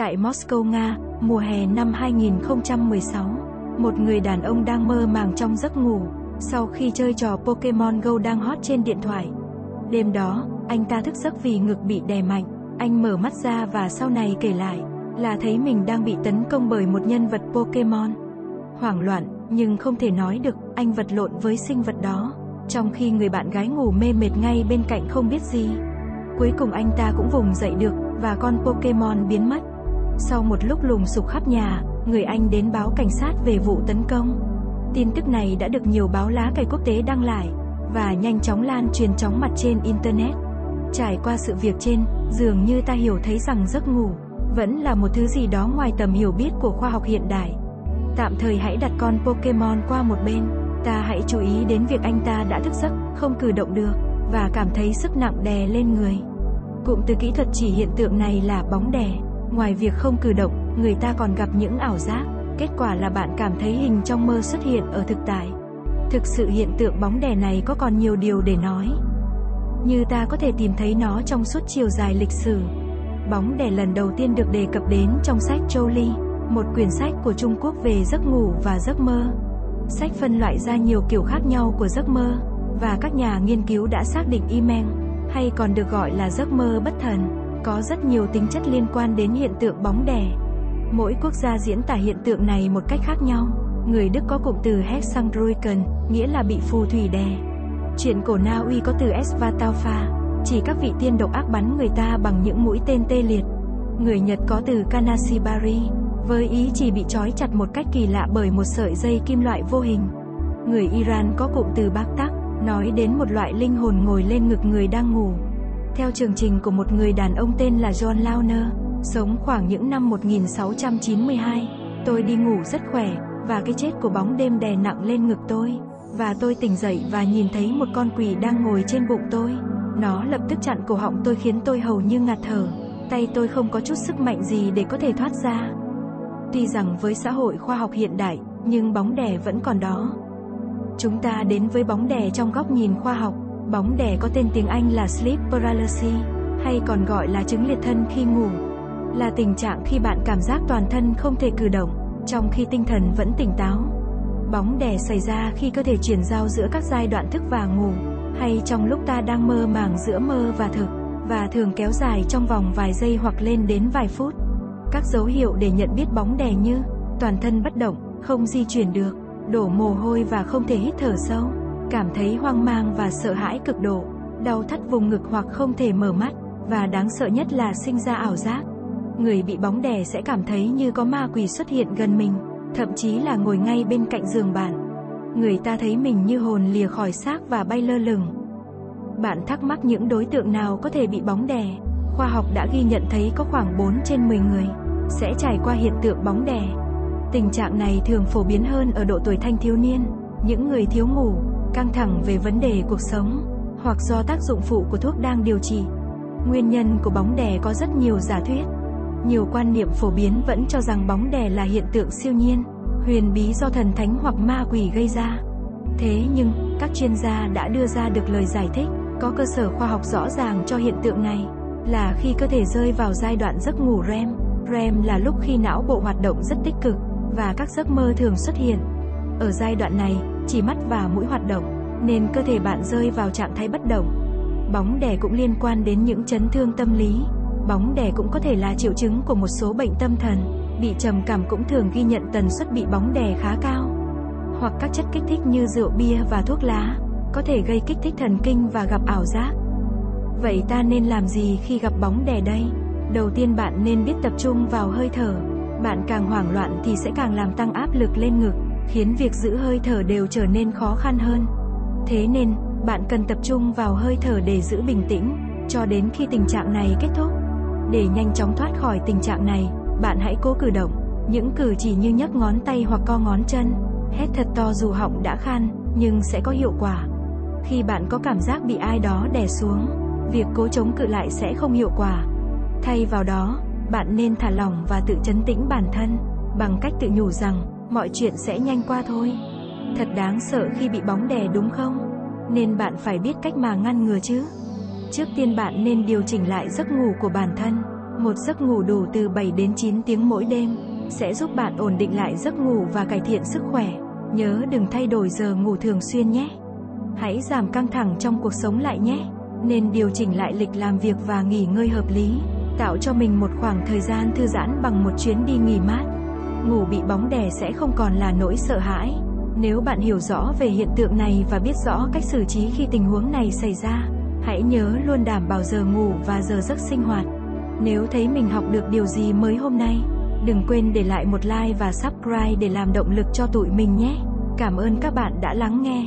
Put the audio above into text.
Tại Moscow, Nga, mùa hè năm 2016, một người đàn ông đang mơ màng trong giấc ngủ, sau khi chơi trò Pokemon Go đang hot trên điện thoại. Đêm đó, anh ta thức giấc vì ngực bị đè mạnh, anh mở mắt ra và sau này kể lại, là thấy mình đang bị tấn công bởi một nhân vật Pokemon. Hoảng loạn, nhưng không thể nói được, anh vật lộn với sinh vật đó, trong khi người bạn gái ngủ mê mệt ngay bên cạnh không biết gì. Cuối cùng anh ta cũng vùng dậy được, và con Pokemon biến mất. Sau một lúc lùng sục khắp nhà, người Anh đến báo cảnh sát về vụ tấn công. Tin tức này đã được nhiều báo lá cày quốc tế đăng lại, và nhanh chóng lan truyền chóng mặt trên Internet. Trải qua sự việc trên, dường như ta hiểu thấy rằng giấc ngủ, vẫn là một thứ gì đó ngoài tầm hiểu biết của khoa học hiện đại. Tạm thời hãy đặt con Pokemon qua một bên, ta hãy chú ý đến việc anh ta đã thức giấc, không cử động được, và cảm thấy sức nặng đè lên người. Cụm từ kỹ thuật chỉ hiện tượng này là bóng đè. Ngoài việc không cử động, người ta còn gặp những ảo giác. Kết quả là bạn cảm thấy hình trong mơ xuất hiện ở thực tại. Thực sự hiện tượng bóng đè này có còn nhiều điều để nói. Như ta có thể tìm thấy nó trong suốt chiều dài lịch sử. Bóng đè lần đầu tiên được đề cập đến trong sách Jolie, một quyển sách của Trung Quốc về giấc ngủ và giấc mơ. Sách phân loại ra nhiều kiểu khác nhau của giấc mơ, và các nhà nghiên cứu đã xác định email hay còn được gọi là giấc mơ bất thần, có rất nhiều tính chất liên quan đến hiện tượng bóng đè. Mỗi quốc gia diễn tả hiện tượng này một cách khác nhau. Người Đức có cụm từ Hexandruiken, nghĩa là bị phù thủy đè. Chuyện cổ Na Uy có từ Esvataufa, chỉ các vị tiên độc ác bắn người ta bằng những mũi tên tê liệt. Người Nhật có từ Kanashibari, với ý chỉ bị trói chặt một cách kỳ lạ bởi một sợi dây kim loại vô hình. Người Iran có cụm từ Bác Tắc, nói đến một loại linh hồn ngồi lên ngực người đang ngủ. Theo chương trình của một người đàn ông tên là John Launer, sống khoảng những năm 1692, tôi đi ngủ rất khỏe, và cái chết của bóng đêm đè nặng lên ngực tôi. Và tôi tỉnh dậy và nhìn thấy một con quỷ đang ngồi trên bụng tôi. Nó lập tức chặn cổ họng tôi khiến tôi hầu như ngạt thở. Tay tôi không có chút sức mạnh gì để có thể thoát ra. Tuy rằng với xã hội khoa học hiện đại, nhưng bóng đè vẫn còn đó. Chúng ta đến với bóng đè trong góc nhìn khoa học. Bóng đè có tên tiếng Anh là sleep paralysis, hay còn gọi là chứng liệt thân khi ngủ. Là tình trạng khi bạn cảm giác toàn thân không thể cử động, trong khi tinh thần vẫn tỉnh táo. Bóng đè xảy ra khi cơ thể chuyển giao giữa các giai đoạn thức và ngủ, hay trong lúc ta đang mơ màng giữa mơ và thực, và thường kéo dài trong vòng vài giây hoặc lên đến vài phút. Các dấu hiệu để nhận biết bóng đè như toàn thân bất động, không di chuyển được, đổ mồ hôi và không thể hít thở sâu, cảm thấy hoang mang và sợ hãi cực độ, đau thắt vùng ngực hoặc không thể mở mắt, và đáng sợ nhất là sinh ra ảo giác. Người bị bóng đè sẽ cảm thấy như có ma quỷ xuất hiện gần mình, thậm chí là ngồi ngay bên cạnh giường bạn. Người ta thấy mình như hồn lìa khỏi xác và bay lơ lửng. Bạn thắc mắc những đối tượng nào có thể bị bóng đè? Khoa học đã ghi nhận thấy có khoảng 4 trên 10 người sẽ trải qua hiện tượng bóng đè. Tình trạng này thường phổ biến hơn ở độ tuổi thanh thiếu niên, những người thiếu ngủ, căng thẳng về vấn đề cuộc sống, hoặc do tác dụng phụ của thuốc đang điều trị. Nguyên nhân của bóng đè có rất nhiều giả thuyết. Nhiều quan niệm phổ biến vẫn cho rằng bóng đè là hiện tượng siêu nhiên, huyền bí do thần thánh hoặc ma quỷ gây ra. Thế nhưng, các chuyên gia đã đưa ra được lời giải thích, có cơ sở khoa học rõ ràng cho hiện tượng này, là khi cơ thể rơi vào giai đoạn giấc ngủ REM. REM là lúc khi não bộ hoạt động rất tích cực, và các giấc mơ thường xuất hiện. Ở giai đoạn này, chỉ mắt và mũi hoạt động, nên cơ thể bạn rơi vào trạng thái bất động. Bóng đè cũng liên quan đến những chấn thương tâm lý. Bóng đè cũng có thể là triệu chứng của một số bệnh tâm thần. Bị trầm cảm cũng thường ghi nhận tần suất bị bóng đè khá cao. Hoặc các chất kích thích như rượu bia và thuốc lá, có thể gây kích thích thần kinh và gặp ảo giác. Vậy ta nên làm gì khi gặp bóng đè đây? Đầu tiên bạn nên biết tập trung vào hơi thở. Bạn càng hoảng loạn thì sẽ càng làm tăng áp lực lên ngực, khiến việc giữ hơi thở đều trở nên khó khăn hơn. Thế nên, bạn cần tập trung vào hơi thở để giữ bình tĩnh, cho đến khi tình trạng này kết thúc. Để nhanh chóng thoát khỏi tình trạng này, bạn hãy cố cử động, những cử chỉ như nhấc ngón tay hoặc co ngón chân, hét thật to dù họng đã khan, nhưng sẽ có hiệu quả. Khi bạn có cảm giác bị ai đó đè xuống, việc cố chống cự lại sẽ không hiệu quả. Thay vào đó, bạn nên thả lỏng và tự chấn tĩnh bản thân, bằng cách tự nhủ rằng, mọi chuyện sẽ nhanh qua thôi. Thật đáng sợ khi bị bóng đè đúng không? Nên bạn phải biết cách mà ngăn ngừa chứ. Trước tiên bạn nên điều chỉnh lại giấc ngủ của bản thân. Một giấc ngủ đủ từ 7 đến 9 tiếng mỗi đêm sẽ giúp bạn ổn định lại giấc ngủ và cải thiện sức khỏe. Nhớ đừng thay đổi giờ ngủ thường xuyên nhé. Hãy giảm căng thẳng trong cuộc sống lại nhé. Nên điều chỉnh lại lịch làm việc và nghỉ ngơi hợp lý, tạo cho mình một khoảng thời gian thư giãn bằng một chuyến đi nghỉ mát. Ngủ bị bóng đè sẽ không còn là nỗi sợ hãi. Nếu bạn hiểu rõ về hiện tượng này và biết rõ cách xử trí khi tình huống này xảy ra, hãy nhớ luôn đảm bảo giờ ngủ và giờ giấc sinh hoạt. Nếu thấy mình học được điều gì mới hôm nay, đừng quên để lại một like và subscribe để làm động lực cho tụi mình nhé. Cảm ơn các bạn đã lắng nghe.